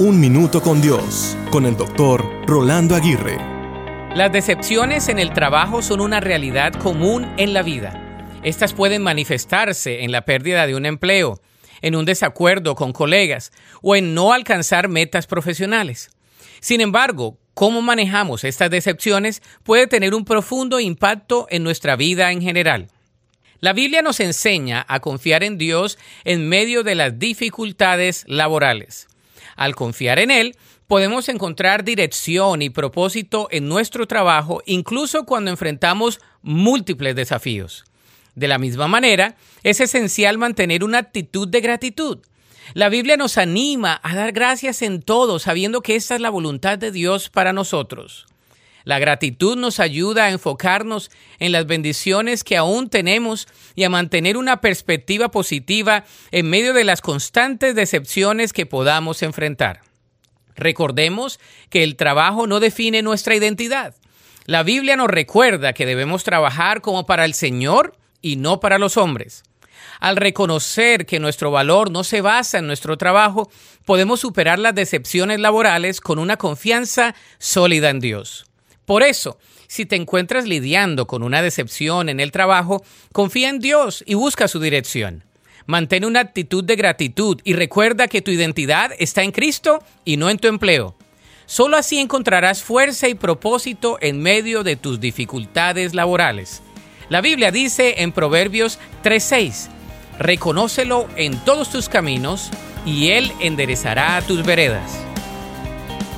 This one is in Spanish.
Un Minuto con Dios, con el doctor Rolando Aguirre. Las decepciones en el trabajo son una realidad común en la vida. Estas pueden manifestarse en la pérdida de un empleo, en un desacuerdo con colegas o en no alcanzar metas profesionales. Sin embargo, cómo manejamos estas decepciones puede tener un profundo impacto en nuestra vida en general. La Biblia nos enseña a confiar en Dios en medio de las dificultades laborales. Al confiar en Él, podemos encontrar dirección y propósito en nuestro trabajo, incluso cuando enfrentamos múltiples desafíos. De la misma manera, es esencial mantener una actitud de gratitud. La Biblia nos anima a dar gracias en todo, sabiendo que esta es la voluntad de Dios para nosotros. La gratitud nos ayuda a enfocarnos en las bendiciones que aún tenemos y a mantener una perspectiva positiva en medio de las constantes decepciones que podamos enfrentar. Recordemos que el trabajo no define nuestra identidad. La Biblia nos recuerda que debemos trabajar como para el Señor y no para los hombres. Al reconocer que nuestro valor no se basa en nuestro trabajo, podemos superar las decepciones laborales con una confianza sólida en Dios. Por eso, si te encuentras lidiando con una decepción en el trabajo, confía en Dios y busca su dirección. Mantén una actitud de gratitud y recuerda que tu identidad está en Cristo y no en tu empleo. Solo así encontrarás fuerza y propósito en medio de tus dificultades laborales. La Biblia dice en Proverbios 3:6, Reconócelo en todos tus caminos y Él enderezará tus veredas.